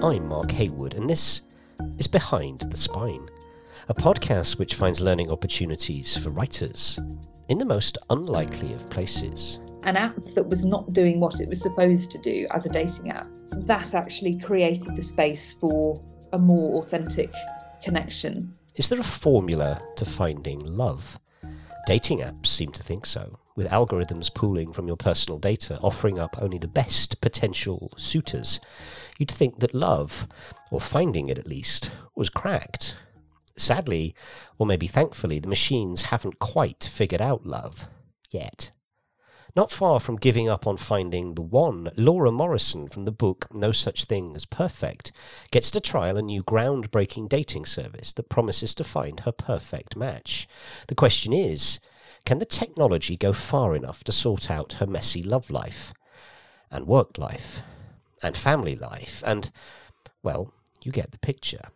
I'm Mark Haywood, and this is Behind the Spine, a podcast which finds learning opportunities for writers in the most unlikely of places. An app that was not doing what it was supposed to do as a dating app, that actually created the space for a more authentic connection. Is there a formula to finding love? Dating apps seem to think so, with algorithms pooling from your personal data, offering up only the best potential suitors. You'd think that love, or finding it at least, was cracked. Sadly, or maybe thankfully, the machines haven't quite figured out love yet. Not far from giving up on finding the one, Laura Morrison from the book No Such Thing as Perfect gets to trial a new groundbreaking dating service that promises to find her perfect match. The question is can the technology go far enough to sort out her messy love life, and work life, and family life, and, well, you get the picture.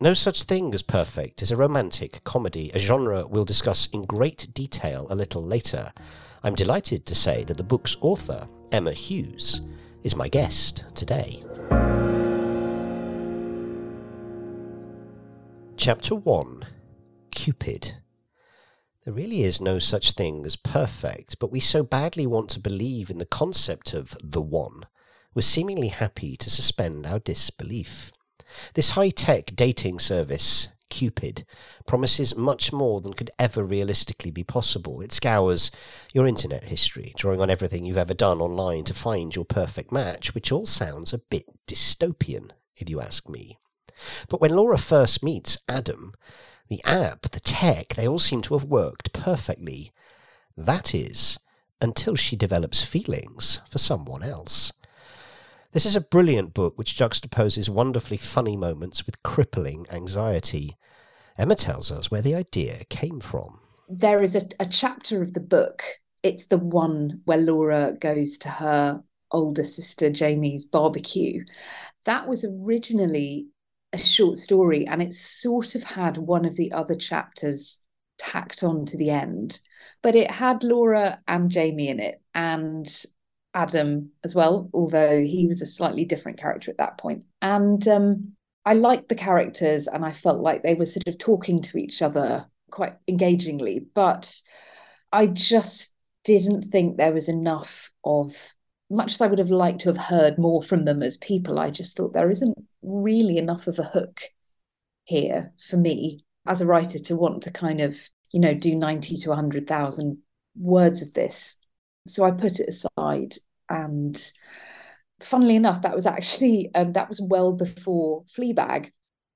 No Such Thing as Perfect is a romantic comedy, a genre we'll discuss in great detail a little later. I'm delighted to say that the book's author, Emma Hughes, is my guest today. Chapter 1 Cupid. There really is no such thing as perfect, but we so badly want to believe in the concept of the one, we're seemingly happy to suspend our disbelief. This high tech dating service, Cupid promises much more than could ever realistically be possible. It scours your internet history, drawing on everything you've ever done online to find your perfect match, which all sounds a bit dystopian, if you ask me. But when Laura first meets Adam, the app, the tech, they all seem to have worked perfectly. That is, until she develops feelings for someone else. This is a brilliant book which juxtaposes wonderfully funny moments with crippling anxiety. Emma tells us where the idea came from. There is a, a chapter of the book. It's the one where Laura goes to her older sister Jamie's barbecue. That was originally a short story, and it sort of had one of the other chapters tacked on to the end. But it had Laura and Jamie in it, and Adam as well, although he was a slightly different character at that point. And um, I liked the characters and I felt like they were sort of talking to each other quite engagingly, but I just didn't think there was enough of much as I would have liked to have heard more from them as people, I just thought there isn't really enough of a hook here for me as a writer to want to kind of, you know, do 90 to 100,000 words of this. So I put it aside and funnily enough, that was actually um, that was well before Fleabag.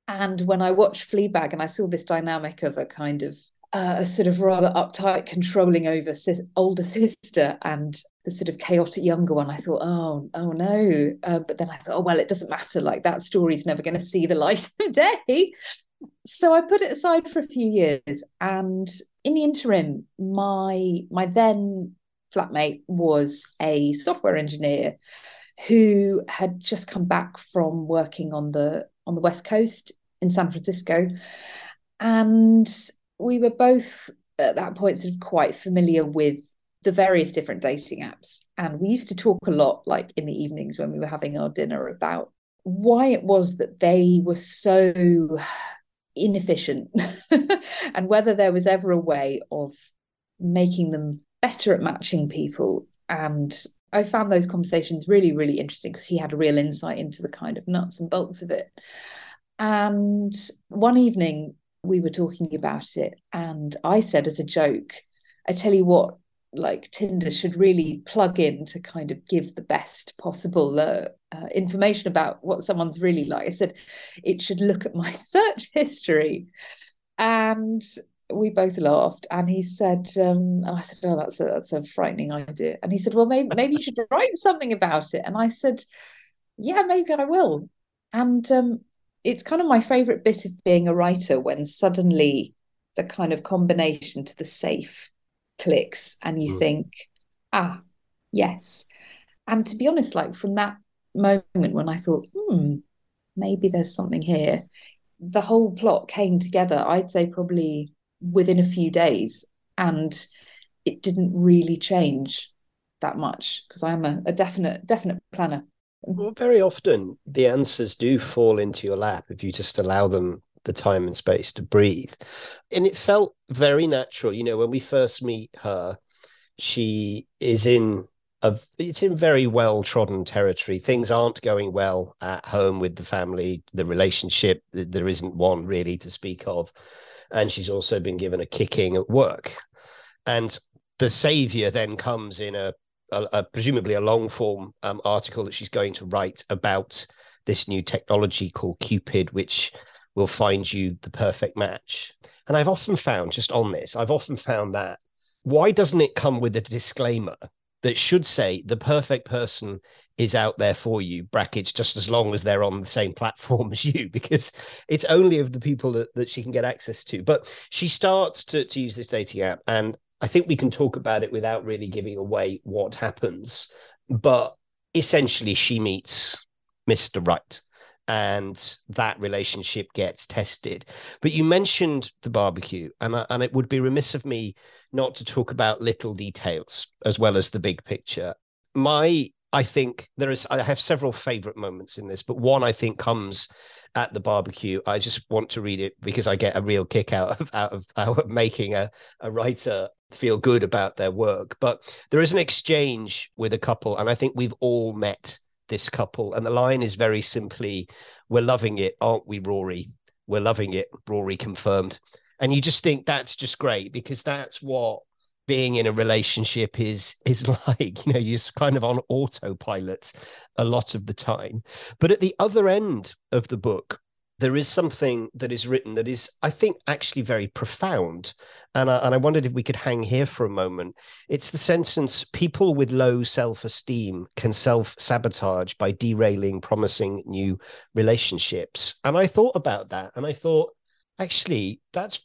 And when I watched Fleabag and I saw this dynamic of a kind of uh, a sort of rather uptight, controlling over older sister and the sort of chaotic younger one, I thought, oh, oh no. Uh, but then I thought, oh well, it doesn't matter. Like that story's never going to see the light of day. So I put it aside for a few years, and in the interim, my my then flatmate was a software engineer who had just come back from working on the on the west coast in San Francisco. And we were both at that point sort of quite familiar with the various different dating apps. And we used to talk a lot like in the evenings when we were having our dinner about why it was that they were so inefficient and whether there was ever a way of making them better at matching people. And I found those conversations really, really interesting because he had a real insight into the kind of nuts and bolts of it. And one evening we were talking about it, and I said as a joke, I tell you what, like Tinder should really plug in to kind of give the best possible uh, uh, information about what someone's really like. I said it should look at my search history. And we both laughed and he said um, and i said oh that's a that's a frightening idea. And he said well maybe maybe you should write something about it. And i said yeah maybe i will. And um, it's kind of my favorite bit of being a writer when suddenly the kind of combination to the safe clicks and you mm. think ah yes. And to be honest like from that moment when i thought hmm maybe there's something here the whole plot came together. I'd say probably within a few days and it didn't really change that much because I'm a, a definite definite planner. Well, very often the answers do fall into your lap if you just allow them the time and space to breathe. And it felt very natural. You know, when we first meet her, she is in it's in very well trodden territory. Things aren't going well at home with the family, the relationship, there isn't one really to speak of. And she's also been given a kicking at work. And the savior then comes in a, a, a presumably a long form um, article that she's going to write about this new technology called Cupid, which will find you the perfect match. And I've often found, just on this, I've often found that why doesn't it come with a disclaimer that should say the perfect person is out there for you brackets just as long as they're on the same platform as you because it's only of the people that, that she can get access to. But she starts to, to use this dating app and i think we can talk about it without really giving away what happens. But essentially she meets mr right and that relationship gets tested. But you mentioned the barbecue, and I, and it would be remiss of me not to talk about little details as well as the big picture. My I think there is I have several favorite moments in this, but one I think comes at the barbecue. I just want to read it because I get a real kick out of out of, out of making a, a writer feel good about their work. But there is an exchange with a couple, and I think we've all met this couple. And the line is very simply, We're loving it, aren't we, Rory? We're loving it. Rory confirmed. And you just think that's just great because that's what being in a relationship is is like you know you're kind of on autopilot a lot of the time but at the other end of the book there is something that is written that is, I think, actually very profound. And I, and I wondered if we could hang here for a moment. It's the sentence people with low self esteem can self sabotage by derailing promising new relationships. And I thought about that and I thought, actually, that's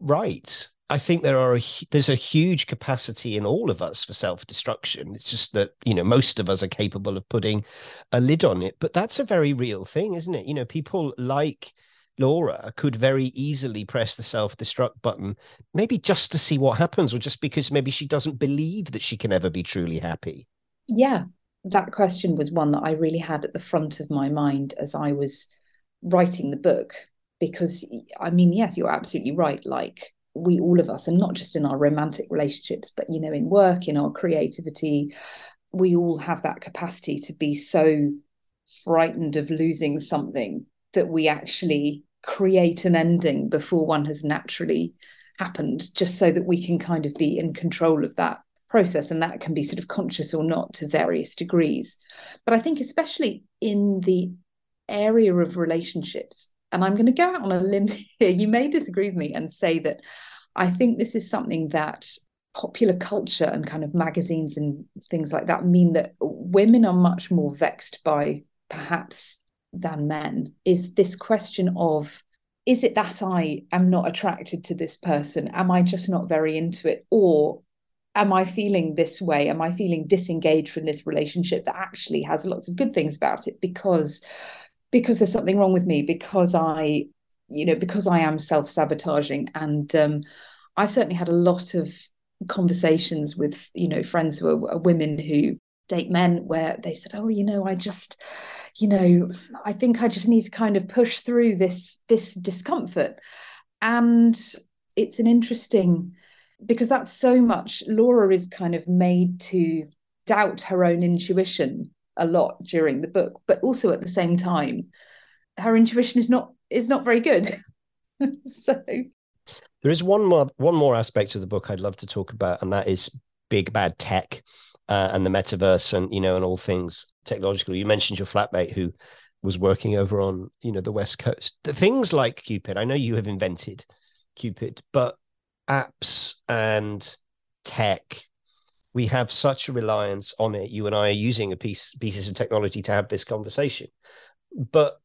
right. I think there are a, there's a huge capacity in all of us for self-destruction. It's just that you know most of us are capable of putting a lid on it, but that's a very real thing, isn't it? You know, people like Laura could very easily press the self-destruct button, maybe just to see what happens, or just because maybe she doesn't believe that she can ever be truly happy. Yeah, that question was one that I really had at the front of my mind as I was writing the book, because I mean, yes, you're absolutely right. Like we all of us and not just in our romantic relationships but you know in work in our creativity we all have that capacity to be so frightened of losing something that we actually create an ending before one has naturally happened just so that we can kind of be in control of that process and that can be sort of conscious or not to various degrees. But i think especially in the area of relationships and I'm going to go out on a limb here. You may disagree with me and say that I think this is something that popular culture and kind of magazines and things like that mean that women are much more vexed by perhaps than men is this question of is it that I am not attracted to this person? Am I just not very into it? Or am I feeling this way? Am I feeling disengaged from this relationship that actually has lots of good things about it because because there's something wrong with me because I, you know, because I am self sabotaging. And um, I've certainly had a lot of conversations with, you know, friends who are, are women who date men where they said, "Oh, you know, I just, you know, I think I just need to kind of push through this this discomfort." And it's an interesting because that's so much Laura is kind of made to doubt her own intuition a lot during the book, but also at the same time, her intuition is not is not very good. so there is one more one more aspect of the book I'd love to talk about, and that is big bad tech uh, and the metaverse, and you know, and all things technological. You mentioned your flatmate who was working over on you know the west coast. The things like Cupid, I know you have invented Cupid, but apps and tech we have such a reliance on it. You and I are using a piece pieces of technology to have this conversation, but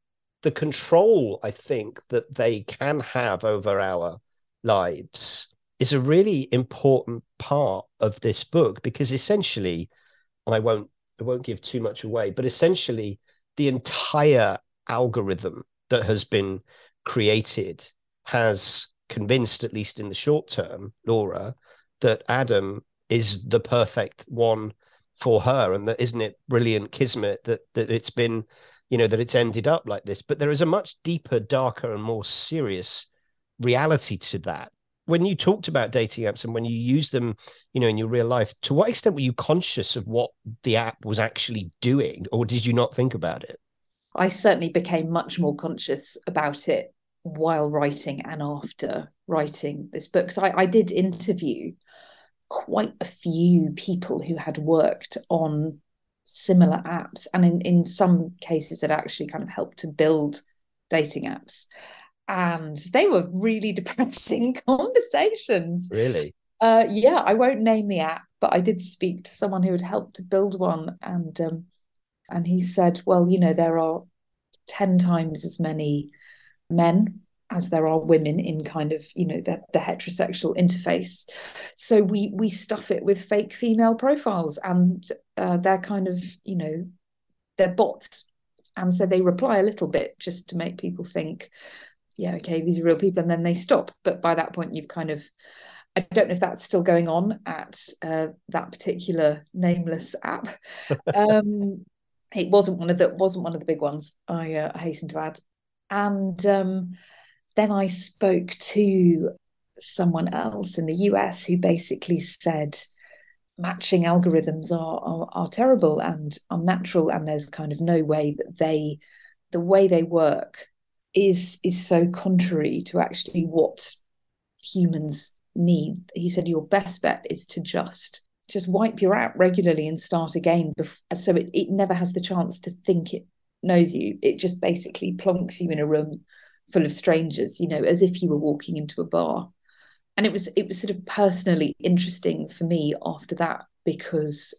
the control I think that they can have over our lives is a really important part of this book because essentially, and I won't I won't give too much away, but essentially the entire algorithm that has been created has convinced, at least in the short term, Laura, that Adam is the perfect one for her and that isn't it brilliant kismet that that it's been you know that it's ended up like this. But there is a much deeper darker and more serious reality to that. When you talked about dating apps and when you use them you know in your real life to what extent were you conscious of what the app was actually doing or did you not think about it? I certainly became much more conscious about it while writing and after writing this book. So I, I did interview quite a few people who had worked on similar apps and in, in some cases it actually kind of helped to build dating apps. And they were really depressing conversations. Really? Uh, yeah i won't name the app but i did speak to someone who had helped to build one and um, and he said well you know there are 10 times as many men as there are women in kind of you know the, the heterosexual interface so we we stuff it with fake female profiles and uh, they're kind of you know they're bots and so they reply a little bit just to make people think yeah okay these are real people and then they stop but by that point you've kind of I don't know if that's still going on at uh, that particular nameless app. um, it wasn't one of the wasn't one of the big ones. I, uh, I hasten to add, and um, then I spoke to someone else in the US who basically said matching algorithms are, are, are terrible and unnatural, and there's kind of no way that they, the way they work, is is so contrary to actually what humans need. He said your best bet is to just just wipe your app regularly and start again, bef- so it, it never has the chance to think it knows you. It just basically plonks you in a room full of strangers, you know, as if you were walking into a bar. And it was it was sort of personally interesting for me after that because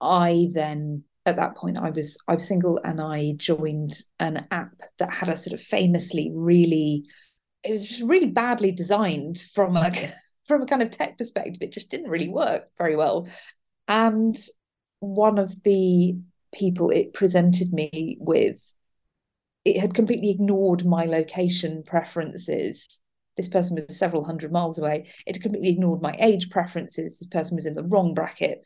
I then at that point I was I was single and I joined an app that had a sort of famously really it was just really badly designed from a from a kind of tech perspective. It just didn't really work very well. And one of the people it presented me with it had completely ignored my location preferences. This person was several hundred miles away. It had completely ignored my age preferences. This person was in the wrong bracket.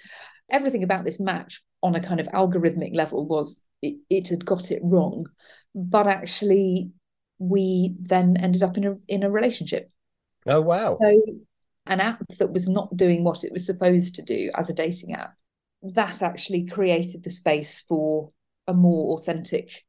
Everything about this match on a kind of algorithmic level was it, it had got it wrong. But actually, we then ended up in a in a relationship. Oh wow. So an app that was not doing what it was supposed to do as a dating app, that actually created the space for a more authentic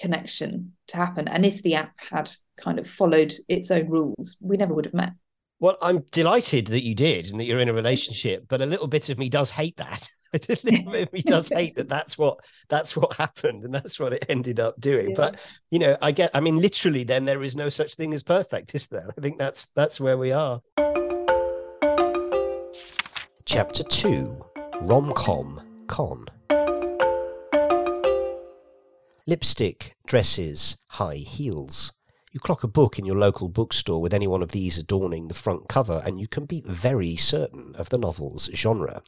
connection to happen. And if the app had kind of followed its own rules, we never would have met. Well, I'm delighted that you did and that you're in a relationship, but a little bit of me does hate that. a little bit of me does hate that that's what that's what happened and that's what it ended up doing. Yeah. But you know, I get. I mean, literally, then there is no such thing as perfect, is there? I think that's that's where we are. Chapter two: Rom-com con. Lipstick, dresses, high heels. You clock a book in your local bookstore with any one of these adorning the front cover, and you can be very certain of the novel's genre.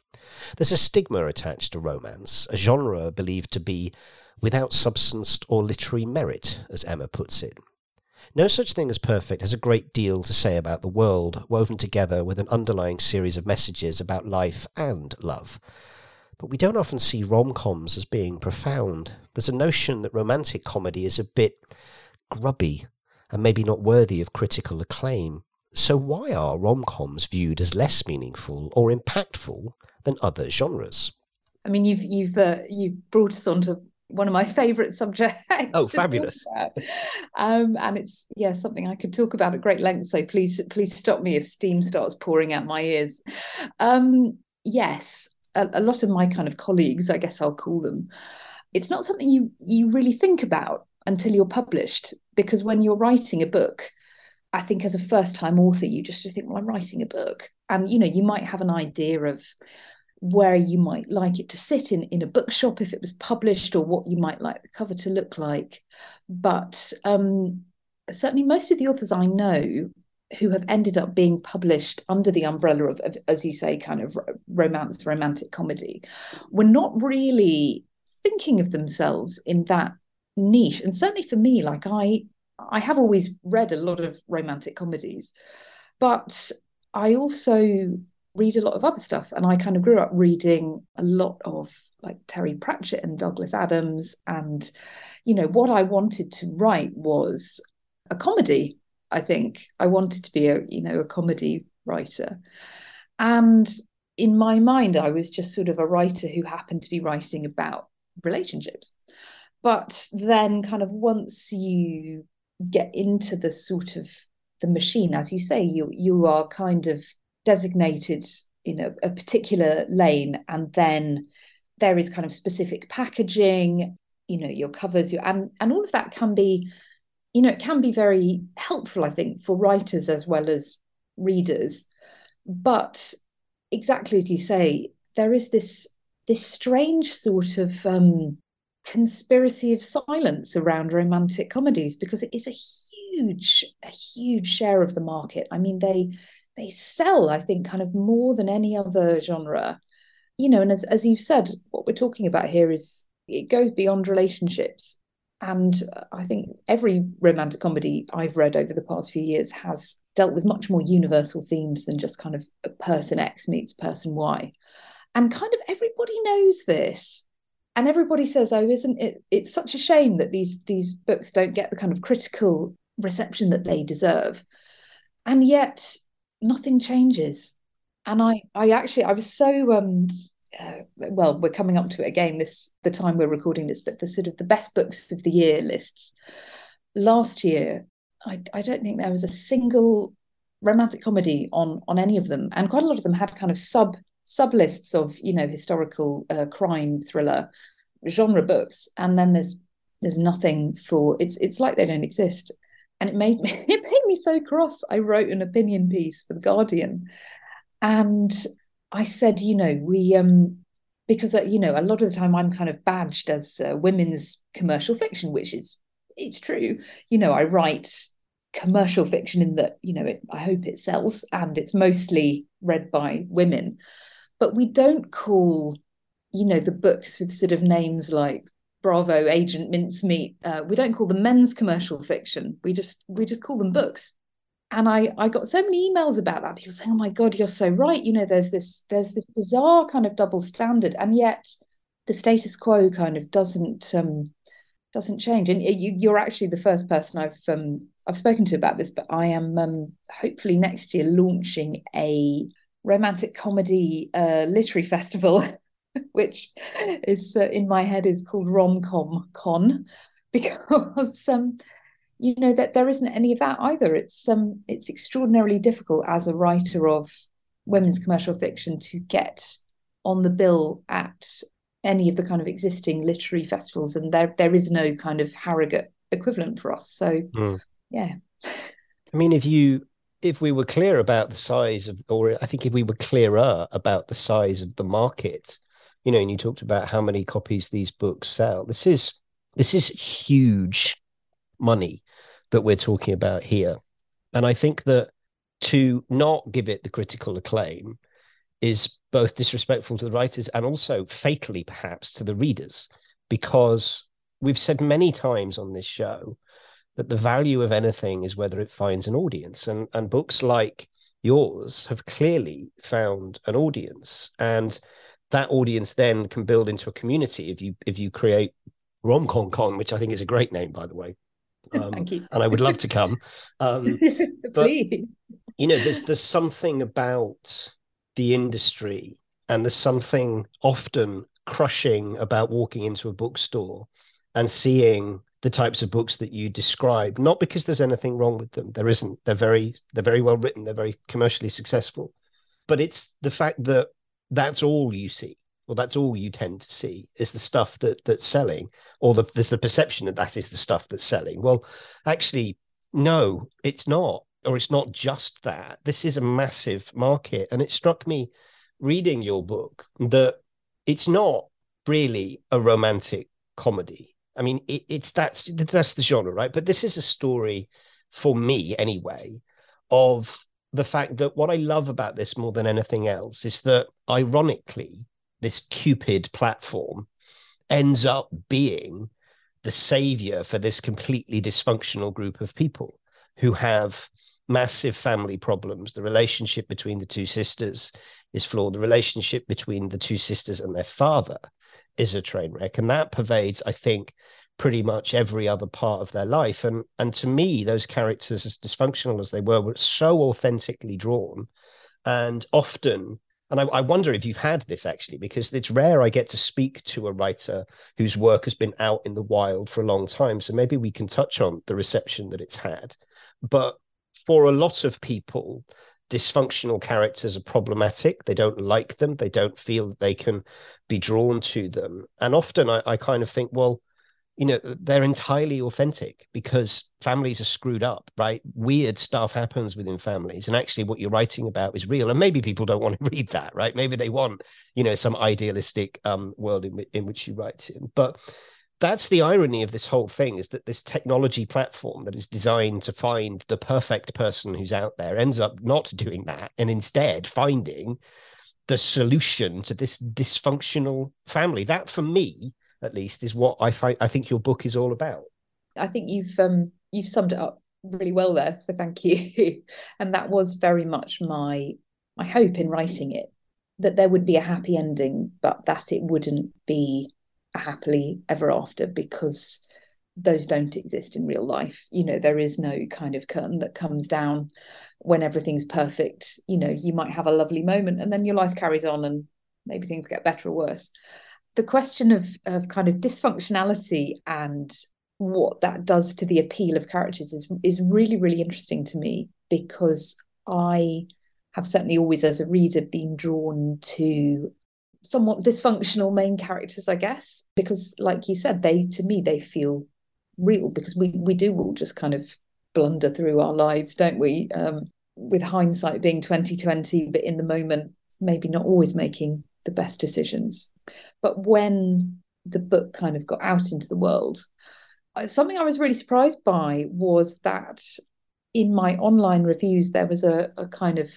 There's a stigma attached to romance, a genre believed to be without substance or literary merit, as Emma puts it. No such thing as perfect has a great deal to say about the world, woven together with an underlying series of messages about life and love but we don't often see rom coms as being profound. There's a notion that romantic comedy is a bit grubby and maybe not worthy of critical acclaim. So, why are rom coms viewed as less meaningful or impactful than other genres? I mean, you've you've uh, you've brought us onto one of my favourite subjects. Oh, fabulous! Um, and it's yeah something I could talk about at great length. So please please stop me if steam starts pouring out my ears. Um, yes, a, a lot of my kind of colleagues, I guess I'll call them, it's not something you you really think about until you're published because when you're writing a book i think as a first time author you just, think well i'm writing a book. And you know you might have an idea of where you might like it to sit in in a bookshop if it was published or what you might like the cover to look like. But um, certainly most of the authors i know who have ended up being published under the umbrella of, of, as you say, kind of romance, romantic comedy, were not really thinking of themselves in that niche. And certainly for me, like I, I have always read a lot of romantic comedies, but I also read a lot of other stuff. And I kind of grew up reading a lot of like Terry Pratchett and Douglas Adams. And, you know, what I wanted to write was a comedy, I think. I wanted to be a, you know, a comedy writer. And in my mind, I was just sort of a writer who happened to be writing about relationships. But then, kind of, once you get into the sort of the machine, as you say, you you are kind of designated in a, a particular lane, and then there is kind of specific packaging. You know, your covers, your and and all of that can be, you know, it can be very helpful, I think, for writers as well as readers. But exactly as you say, there is this this strange sort of um, conspiracy of silence around romantic comedies because it is a huge, a huge share of the market. I mean, they they sell, I think, kind of more than any other genre. You know, and as as you've said, what we're talking about here is it goes beyond relationships. And I think every romantic comedy I've read over the past few years has dealt with much more universal themes than just kind of person X meets person Y. And kind of everybody knows this. And everybody says, oh, isn't it? It's such a shame that these these books don't get the kind of critical reception that they deserve. And yet nothing changes. And I I actually I was so um uh, well, we're coming up to it again this the time we're recording this, but the sort of the best books of the year lists. Last year, I, I don't think there was a single romantic comedy on on any of them, and quite a lot of them had kind of sub sub lists of you know historical uh, crime thriller genre books, and then there's there's nothing for it's it's like they don't exist, and it made me it made me so cross. I wrote an opinion piece for the Guardian, and I said, you know, we um because uh, you know a lot of the time I'm kind of badged as uh, women's commercial fiction, which is it's true. You know, I write commercial fiction in that you know it, I hope it sells and it's mostly read by women, but we don't call you know the books with sort of names like Bravo, Agent Mincemeat. Uh, we don't call them men's commercial fiction. We just we just call them books and I I got so many emails about that. People saying, "Oh my God, you're so right." You know, there's this there's this bizarre kind of double standard, and yet the status quo kind of doesn't um, doesn't change. And you, are actually the first person I've um, I've spoken to about this, but I am um, hopefully next year launching a romantic comedy uh, literary festival, which is uh, in my head is called Romcom Con, because um, you know that there isn't any of that either. It's um it's extraordinarily difficult as a writer of women's commercial fiction to get on the bill at any of the kind of existing literary festivals and there there is no kind of harrogate equivalent for us. So mm. yeah. I mean if you if we were clear about the size of or i think if we were clearer about the size of the market you know and you talked about how many copies these books sell this is this is huge money that we're talking about here. And I think that to not give it the critical acclaim is both disrespectful to the writers and also fatally, perhaps, to the readers, because we've said many times on this show that the value of anything is whether it finds an audience. And, and books like yours have clearly found an audience. And that audience then can build into a community if you if you create Romcom, which I think is a great name, by the way. Um, Thank you. and I would love to come. Um, but you know, there's there's something about the industry, and there's something often crushing about walking into a bookstore and seeing the types of books that you describe not because there's anything wrong with them. There isn't. They're very they're very well written. They're very commercially successful. But it's the fact that that's all you see well that's all you tend to see is the stuff that that's selling or the, there's the perception that that is the stuff that's selling. Well actually no it's not or it's not just that. This is a massive market and it struck me reading your book that it's not really a romantic comedy. I mean it, it's that's that's the genre right? But this is a story for me anyway of the fact that what i love about this more than anything else is that ironically this Cupid platform ends up being the savior for this completely dysfunctional group of people who have massive family problems. The relationship between the two sisters is flawed. The relationship between the two sisters and their father is a train wreck. And that pervades, I think, pretty much every other part of their life. And and to me, those characters, as dysfunctional as they were, were so authentically drawn and often and I, I, wonder if you've had this actually, because it's rare I get to speak to a writer whose work has been out in the wild for a long time. So maybe we can touch on the reception that it's had. But for a lot of people, dysfunctional characters are problematic. They don't like them. They don't feel that they can be drawn to them. And often I, I kind of think, well, you know they're entirely authentic because families are screwed up right? Weird stuff happens within families. And actually what you're writing about is real. And maybe people don't want to read that right? Maybe they want you know some idealistic um world in, in which you write in. But that's the irony of this whole thing is that this technology platform that is designed to find the perfect person who's out there ends up not doing that and instead finding the solution to this dysfunctional family. That for me at least is what I find I think your book is all about. I think you've um you've summed it up really well there. So thank you. and that was very much my my hope in writing it that there would be a happy ending, but that it wouldn't be a happily ever after because those don't exist in real life. You know, there is no kind of curtain that comes down when everything's perfect. You know, you might have a lovely moment and then your life carries on and maybe things get better or worse the question of of kind of dysfunctionality and what that does to the appeal of characters is is really really interesting to me because I have certainly always as a reader been drawn to somewhat dysfunctional main characters I guess because like you said they to me they feel real because we we do all just kind of blunder through our lives don't we um, with hindsight being 2020 but in the moment maybe not always making the best decisions. But when the book kind of got out into the world, something I was really surprised by was that in my online reviews, there was a, a kind of,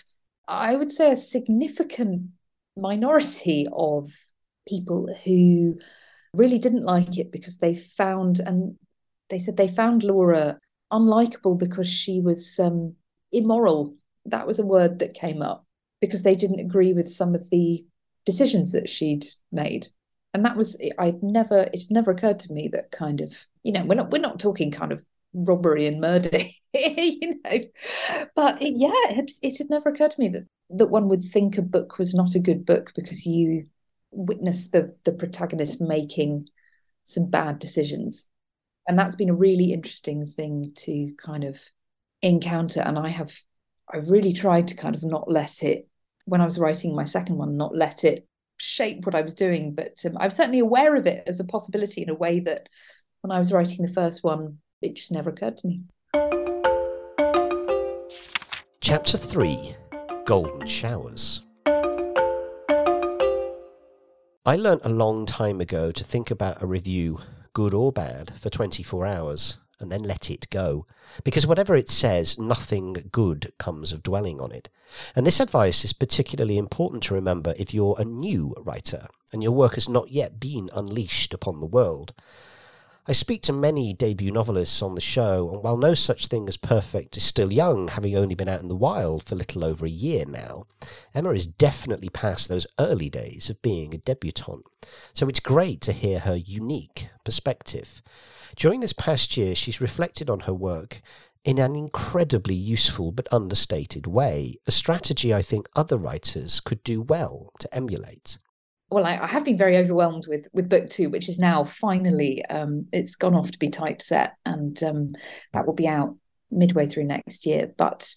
I would say, a significant minority of people who really didn't like it because they found, and they said they found Laura unlikable because she was um, immoral. That was a word that came up because they didn't agree with some of the decisions that she'd made. And that was i'd never it never occurred to me that kind of you know we're not we're not talking kind of robbery and murder you know. But it, yeah it it had never occurred to me that that one would think a book was not a good book because you witnessed the the protagonist making some bad decisions. And that's been a really interesting thing to kind of encounter. And i have—I've really tried to kind of not let it when I was writing my second one, not let it shape what I was doing. But um, I was certainly aware of it as a possibility in a way that when I was writing the first one, it just never occurred to me. Chapter 3 Golden Showers. I learnt a long time ago to think about a review, good or bad, for 24 hours and then let it go. Because whatever it says, nothing good comes of dwelling on it. And this advice is particularly important to remember if you're a new writer and your work has not yet been unleashed upon the world. I speak to many debut novelists on the show, and while no such thing as perfect is still young, having only been out in the wild for little over a year now, Emma is definitely past those early days of being a debutante. So it's great to hear her unique perspective. During this past year, she's reflected on her work in an incredibly useful but understated way, a strategy I think other writers could do well to emulate. Well, I, I have been very overwhelmed with with book two, which is now finally um, it's gone off to be typeset, and um, that will be out midway through next year. But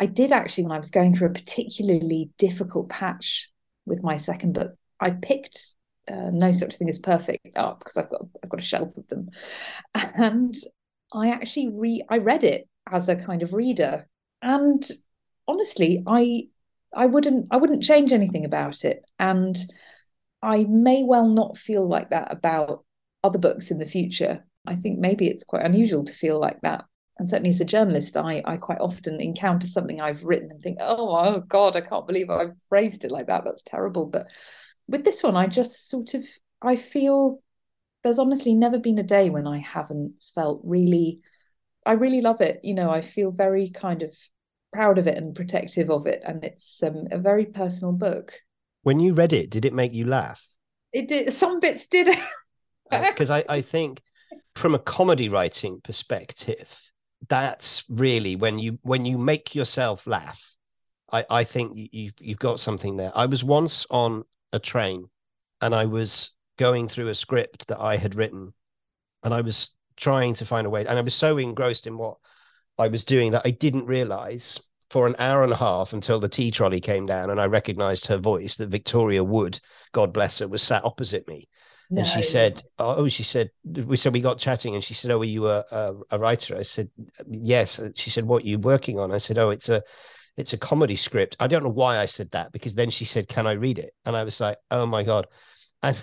I did actually, when I was going through a particularly difficult patch with my second book, I picked uh, no such thing as perfect up because I've got I've got a shelf of them, and I actually re I read it as a kind of reader, and honestly, I I wouldn't I wouldn't change anything about it, and I may well not feel like that about other books in the future. I think maybe it's quite unusual to feel like that. And certainly as a journalist, I, I quite often encounter something I've written and think, oh, oh God, I can't believe I've phrased it like that. That's terrible. But with this one, I just sort of I feel there's honestly never been a day when I haven't felt really I really love it. You know, I feel very kind of proud of it and protective of it. And it's um, a very personal book. When you read it, did it make you laugh? It did. Some bits did. Because uh, I, I think from a comedy writing perspective, that's really when you when you make yourself laugh. I, I think you've you've got something there. I was once on a train and I was going through a script that I had written and I was trying to find a way and I was so engrossed in what I was doing that I didn't realize for an hour and a half until the tea trolley came down and I recognized her voice that Victoria Wood, God bless her, was sat opposite me. No. And she said, oh, "Oh, she said we said we got chatting, and she said, "Oh, are you a, a, a writer?" I said, "Yes." She said, "What are you working on?" I said, "Oh, it's a it's a comedy script." I don't know why I said that because then she said, "Can I read it?" And I was like, "Oh my god!" And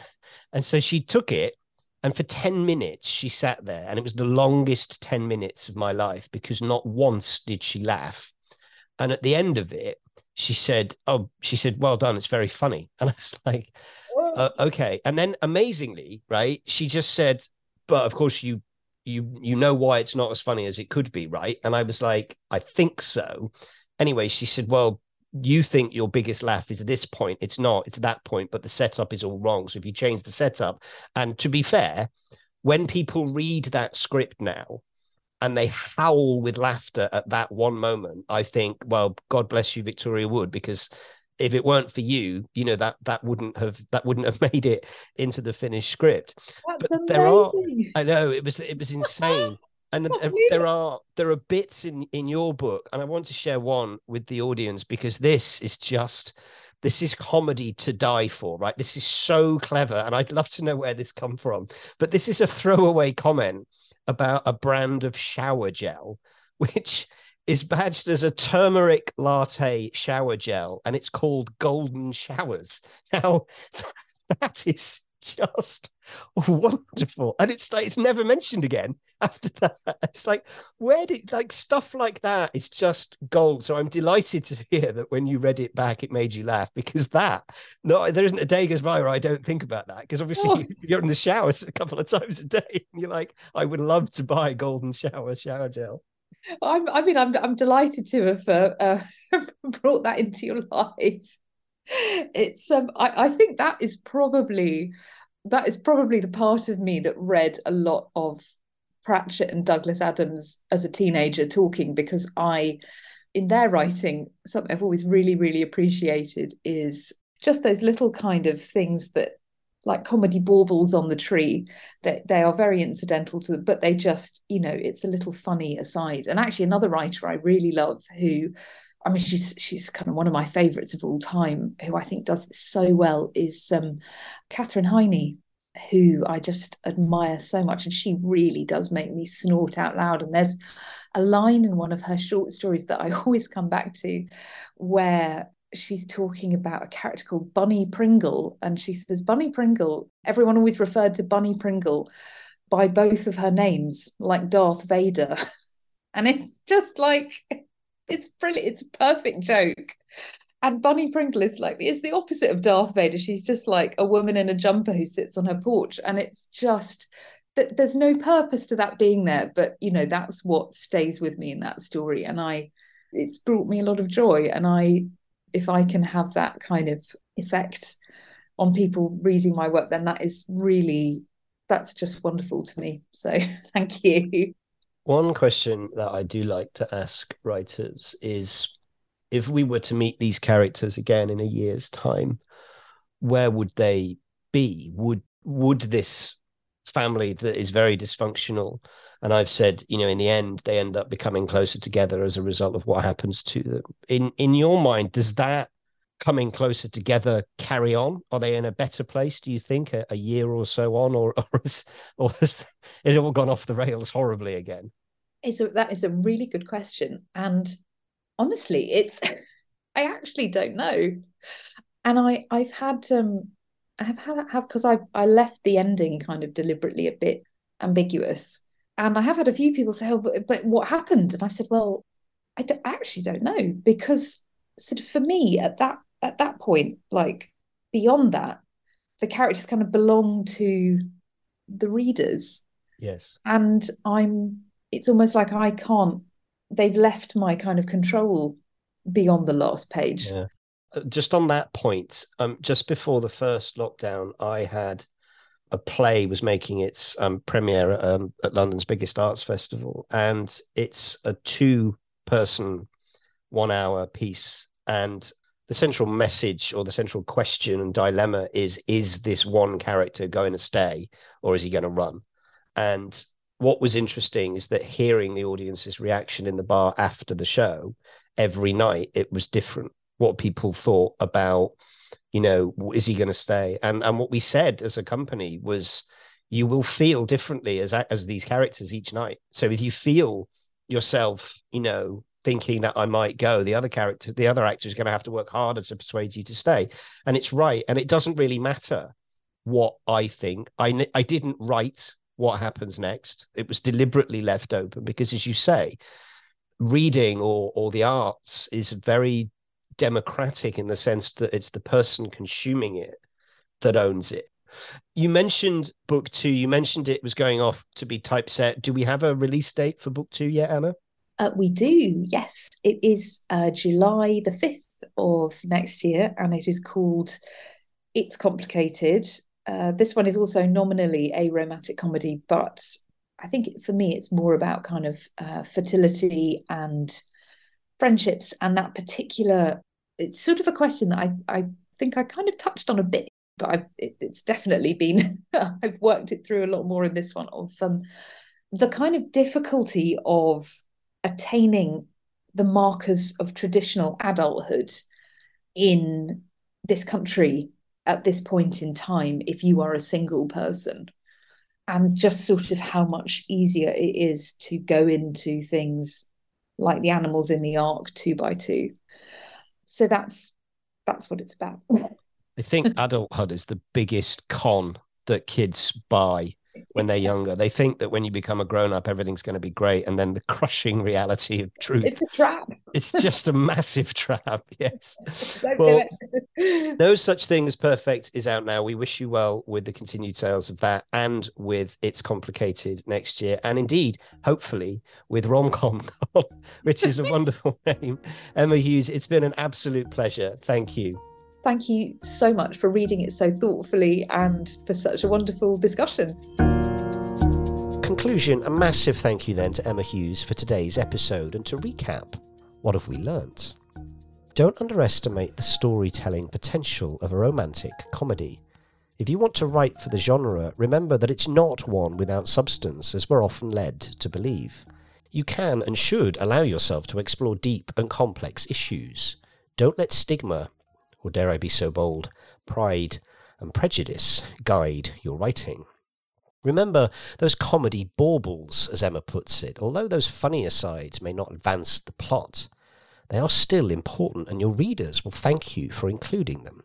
and so she took it and for 10 minutes, she sat there, and it was the longest 10 minutes of my life because not once did she laugh. And at the end of it, she said, Oh, she said, Well done. It's very funny. And I was like, uh, Okay. And then amazingly, right, she just said, But of course, you. You you know why it's not as funny as it could be, right? And I was like, I think so. Anyway, she said, Well, you think your biggest laugh is this point. It's not, it's that point, but the setup is all wrong. So if you change the setup, and to be fair, when people read that script now and they howl with laughter at that one moment, I think, well, God bless you, Victoria Wood, because if it weren't for you, you know that that wouldn't have that wouldn't have made it into the finished script. That's but amazing. there are, I know it was it was insane. and there are there are bits in in your book and i want to share one with the audience because this is just this is comedy to die for right this is so clever and i'd love to know where this come from but this is a throwaway comment about a brand of shower gel which is badged as a turmeric latte shower gel and it's called golden showers. Now that is just wonderful and it's like it's never mentioned again after that. It's like, where did like stuff like that is just gold. So I'm delighted to hear that when you read it back, it made you laugh because that no, there isn't a day goes by where I don't think about that because obviously oh. you're in the showers a couple of times a day and you're like, I would love to buy golden shower shower gel. I'm, I mean, I'm I'm delighted to have uh, uh, brought that into your life. It's um, I, I think that is probably that is probably the part of me that read a lot of Pratchett and Douglas Adams as a teenager talking because I, in their writing, something I've always really, really appreciated is just those little kind of things that like comedy baubles on the tree that they, they are very incidental to but they just you know it's a little funny aside. And actually another writer i really love who i mean she's she's kind of one of my favorites of all time who i think does so well is um katherine heiny who I just admire so much. And she really does make me snort out loud. And there's a line in one of her short stories that I always come back to where she's talking about a character called Bunny Pringle. And she says, Bunny Pringle, everyone always referred to Bunny Pringle by both of her names, like Darth Vader. and it's just like, it's brilliant. It's a perfect joke. And Bunny Pringle is like it's the opposite of Darth Vader. She's just like a woman in a jumper who sits on her porch, and it's just that there's no purpose to that being there. But you know that's what stays with me in that story, and I it's brought me a lot of joy. And I, if I can have that kind of effect on people reading my work, then that is really that's just wonderful to me. So thank you. One question that I do like to ask writers is if we were to meet these characters again in a year's time, where would they be? Would would this family that is very dysfunctional, and I've said, you know, in the end, they end up becoming closer together as a result of what happens to them. In in your mind, does that coming closer together carry on? Are they in a better place? Do you think a, a year or so on, or or has, or has it all gone off the rails horribly again? It's a, that is a really good question, and honestly, it's I actually don't know. And I I've had um I have had have because I I left the ending kind of deliberately a bit ambiguous. And I have had a few people say, "Oh, but, but what happened?" And I've said, "Well, I, I actually don't know because sort of for me at that at that point, like beyond that, the characters kind of belong to the readers. Yes. And I'm it's almost like I can't they've left my kind of control beyond the last page. Yeah. Uh, just on that point, um, just before the first lockdown, I had a play was making its um, premiere at, um, at London's biggest arts festival, and it's a two-person, one-hour piece, and the central message or the central question and dilemma is: Is this one character going to stay, or is he going to run? And what was interesting is that hearing the audience's reaction in the bar after the show every night, it was different. What people thought about you know, is he going to stay? And and what we said as a company was, you will feel differently as as these characters each night. So if you feel yourself, you know, thinking that I might go, the other character, the other actor is going to have to work harder to persuade you to stay. And it's right, and it doesn't really matter what I think. I I didn't write what happens next. It was deliberately left open because, as you say, reading or or the arts is very democratic in the sense that it's the person consuming it that owns it. You mentioned book two. You mentioned it was going off to be typeset. Do we have a release date for book two yet, Emma? Uh, we do, yes. It is uh, July the 5th of next year, and it is called It's Complicated. Uh, this one is also nominally a romantic comedy, but I think for me, it's more about kind of uh, fertility and friendships and that particular it's sort of a question that I, I think I kind of touched on a bit, but I've, it, it's definitely been, I've worked it through a lot more in this one of um, the kind of difficulty of attaining the markers of traditional adulthood in this country at this point in time if you are a single person. And just sort of how much easier it is to go into things like the animals in the ark two by two. So that's that's what it's about. I think adulthood is the biggest con that kids buy when they're younger. They think that when you become a grown up, everything's going to be great. And then the crushing reality of truth. It's a trap. it's just a massive trap. Yes. well, no such thing as perfect is out now. We wish you well with the continued sales of that and with It's Complicated next year. And indeed, hopefully, with Romcom, which is a wonderful name. Emma Hughes, it's been an absolute pleasure. Thank you. Thank you so much for reading it so thoughtfully and for such a wonderful discussion. Conclusion A massive thank you then to Emma Hughes for today's episode. And to recap, what have we learnt? Don't underestimate the storytelling potential of a romantic comedy. If you want to write for the genre, remember that it's not one without substance, as we're often led to believe. You can and should allow yourself to explore deep and complex issues. Don't let stigma or dare I be so bold, pride and prejudice guide your writing. Remember those comedy baubles, as Emma puts it. Although those funnier sides may not advance the plot, they are still important, and your readers will thank you for including them.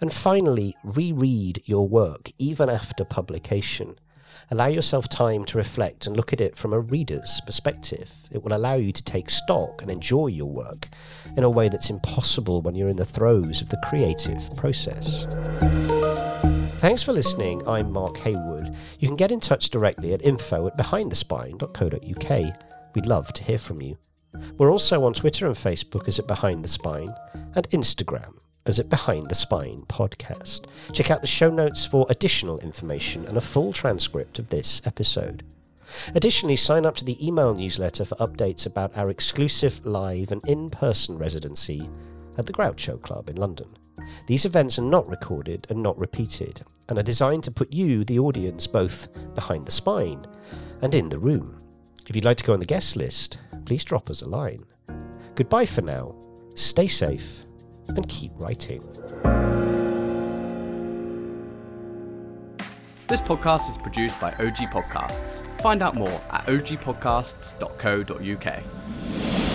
And finally, reread your work even after publication Allow yourself time to reflect and look at it from a reader's perspective. It will allow you to take stock and enjoy your work in a way that's impossible when you're in the throes of the creative process. Thanks for listening. I'm Mark Haywood. You can get in touch directly at info at behindthespine.co.uk. We'd love to hear from you. We're also on Twitter and Facebook as at Behind the Spine and Instagram as at Behind the Spine podcast. Check out the show notes for additional information and a full transcript of this episode. Additionally, sign up to the email newsletter for updates about our exclusive live and in person residency at the Groucho Club in London. These events are not recorded and not repeated, and are designed to put you, the audience, both behind the spine and in the room. If you'd like to go on the guest list, please drop us a line. Goodbye for now. Stay safe and keep writing. This podcast is produced by OG Podcasts. Find out more at ogpodcasts.co.uk.